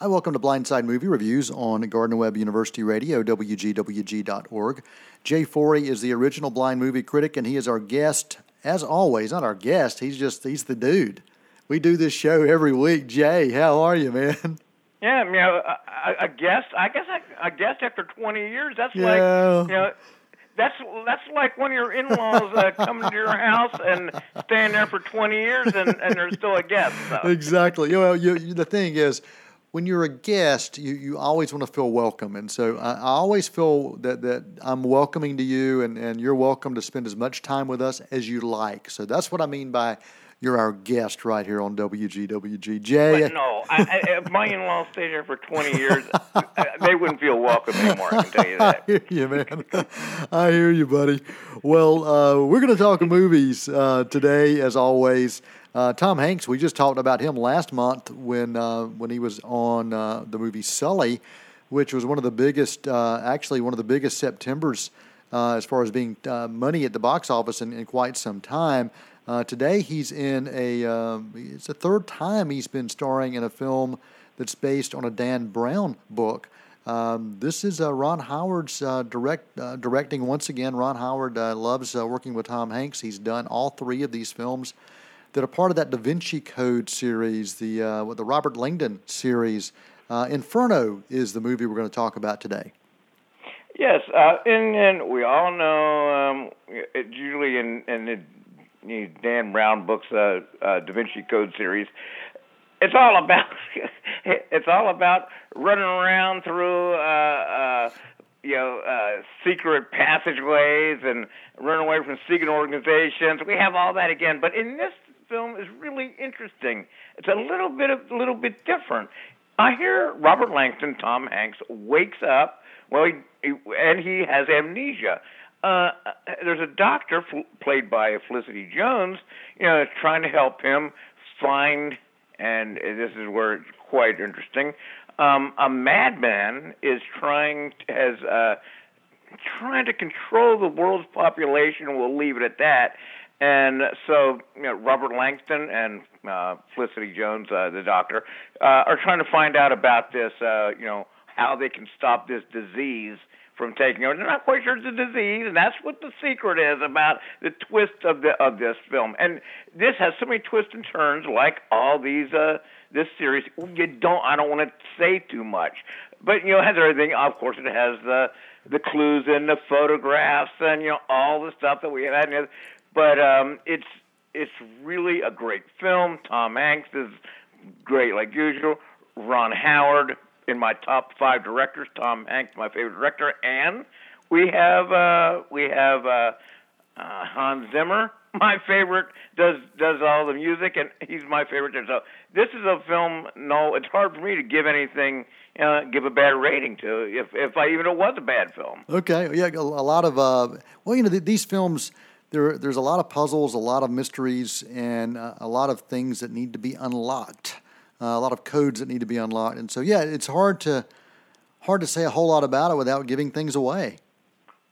Hi, welcome to Blindside Movie Reviews on Gardner Webb University Radio, WGWG.org. Jay Forey is the original blind movie critic, and he is our guest, as always. Not our guest, he's just, he's the dude. We do this show every week. Jay, how are you, man? Yeah, you know, a, a guest. I guess I, a guest after 20 years. That's Yeah. like, you know, that's that's like one of your in-laws uh, coming to your house and staying there for 20 years, and, and they're still a guest. So. Exactly. You know, you, you, the thing is, when you're a guest, you, you always want to feel welcome. And so I, I always feel that, that I'm welcoming to you, and, and you're welcome to spend as much time with us as you like. So that's what I mean by you're our guest right here on WGWG. Jay, But no, I, I, if my in-laws stayed there for 20 years, uh, they wouldn't feel welcome anymore. I can tell you I that. hear you, man. I hear you, buddy. Well, uh, we're going to talk movies uh, today, as always. Uh, Tom Hanks, we just talked about him last month when uh, when he was on uh, the movie Sully, which was one of the biggest, uh, actually one of the biggest September's uh, as far as being money at the box office in, in quite some time. Today, he's in a. It's the third time he's been starring in a film that's based on a Dan Brown book. Um, this is Ron Howard's direct directing once again. Ron Howard loves working with Tom Hanks. He's done all three of these films that are part of that Da Vinci Code series, the uh, what the Robert Langdon series. Uh, Inferno is the movie we're going to talk about today. Yes, uh, and and we all know um, usually in in the Dan Brown books, uh, uh, Da Vinci Code series, it's all about it's all about running around through uh, uh, you know uh, secret passageways and running away from secret organizations. We have all that again, but in this film is really interesting. It's a little bit a little bit different. I hear Robert Langston, Tom Hanks, wakes up. Well, he, he and he has amnesia. Uh, there's a doctor fl- played by Felicity Jones, you know, trying to help him find, and this is where it's quite interesting. Um, a madman is trying has uh, trying to control the world's population. We'll leave it at that. And so, you know, Robert Langston and uh, Felicity Jones, uh, the doctor, uh, are trying to find out about this. Uh, you know, how they can stop this disease from taking over. They're not quite sure it's a disease, and that's what the secret is about the twist of the of this film. And this has so many twists and turns, like all these uh, this series. You don't. I don't want to say too much, but you know, it has everything. Of course, it has the the clues in the photographs and you know all the stuff that we had. But um, it's it's really a great film. Tom Hanks is great, like usual. Ron Howard in my top five directors. Tom Hanks, my favorite director, and we have uh, we have uh, uh, Hans Zimmer, my favorite, does does all the music, and he's my favorite. So this is a film. No, it's hard for me to give anything, uh, give a bad rating to, if if I even it was a bad film. Okay, yeah, a, a lot of uh, well, you know, th- these films. There, there's a lot of puzzles, a lot of mysteries, and uh, a lot of things that need to be unlocked. Uh, a lot of codes that need to be unlocked, and so yeah, it's hard to hard to say a whole lot about it without giving things away.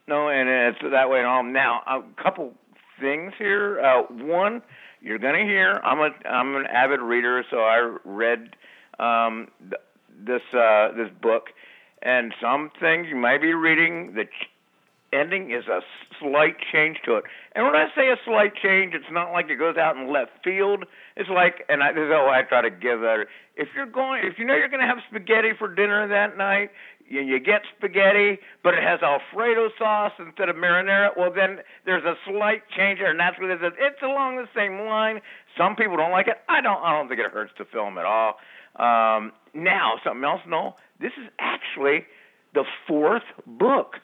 No, and it's that way at home. Now, a couple things here. Uh, one, you're going to hear. I'm a I'm an avid reader, so I read um, th- this uh, this book, and some things you might be reading. Ch- ending is a slight change to it. And when I say a slight change, it's not like it goes out in left field. It's like, and I, this is how I try to give that. If you're going, if you know you're going to have spaghetti for dinner that night, you, you get spaghetti, but it has Alfredo sauce instead of marinara. Well, then there's a slight change there, and that's what it is. It's along the same line. Some people don't like it. I don't. I don't think it hurts the film at all. Um, now, something else. No, this is actually the fourth book.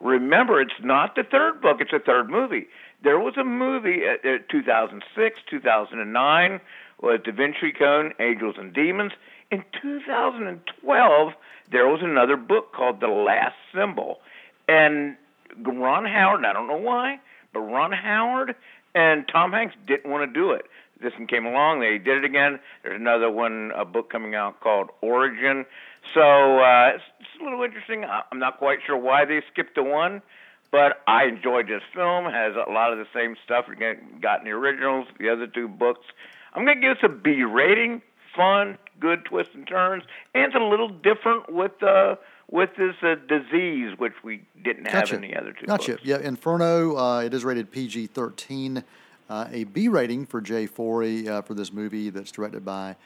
Remember, it's not the third book, it's the third movie. There was a movie uh, uh, at, at 2006, 2009, was Da Vinci Code, Angels and Demons. In 2012, there was another book called The Lost Symbol. And Ron Howard, I don't know why, but Ron Howard and Tom Hanks didn't want to do it. This one came along, they did it again. There's another one, a book coming out called Origin. So uh, it's, it's a little interesting. I'm not quite sure why they skipped the one, but I enjoyed this film. It has a lot of the same stuff get- got in the originals, the other two books. I'm going to give this a B rating fun, good twists and turns, and it's a little different with uh, with this uh, disease, which we didn't have Gotcha. in the other two Gotcha. books. Yeah, Inferno. Uh, it is rated PG thirteen, uh, a B rating for Jay Forey uh, for this movie that's directed by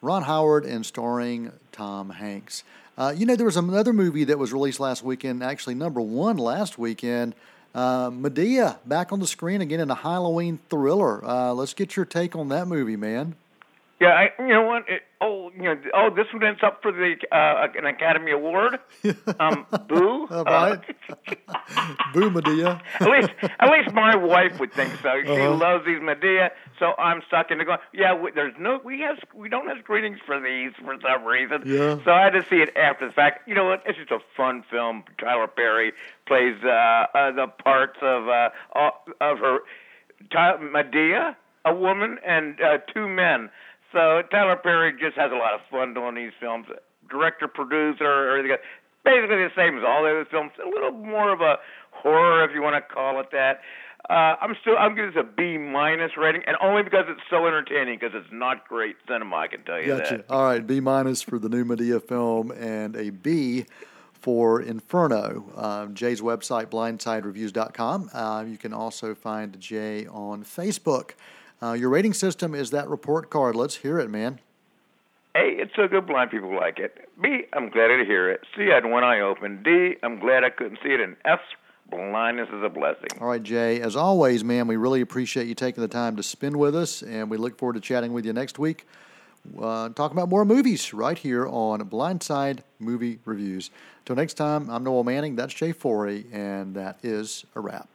Ron Howard and starring Tom Hanks. Uh, you know, there was another movie that was released last weekend, actually number one last weekend. Uh, Madea back on the screen again in a Halloween thriller. Uh, let's get your take on that movie, man. Yeah, I, you know what? It, oh, you know, oh, this one ends up for the uh, an Academy Award. Um, boo. All right. Uh, Boo, Madea. at least, at least my wife would think so. She Uh-huh. loves these Madea, so I'm stuck in the going. Yeah, we, there's no, we have, we don't have screenings for these for some reason. Yeah. So I had to see it after the fact. You know what? It's just a fun film. Tyler Perry plays uh, uh, the parts of uh, of her Ty- Madea, a woman, and uh, two men. So Tyler Perry just has a lot of fun doing these films. Director, producer, everything. else. Basically the same as all the other films. A little more of a horror, if you want to call it that. Uh, I'm still I'm giving this a B minus rating, and only because it's so entertaining. Because it's not great cinema, I can tell you Gotcha. that. All right, B minus for the new Madea film and a B for Inferno. Um, Jay's website, blindsidereviews.com. Uh, you can also find Jay on Facebook. Uh, your rating system is that report card. Let's hear it, man. A, it's so good blind people like it. B, I'm glad to hear it. C, I had one eye open. D, I'm glad I couldn't see it. And F, blindness is a blessing. All right, Jay. As always, man, we really appreciate you taking the time to spend with us, and we look forward to chatting with you next week. Uh, talking about more movies right here on Blindside Movie Reviews. Until next time, I'm Noel Manning. That's Jay Forey, and that is a wrap.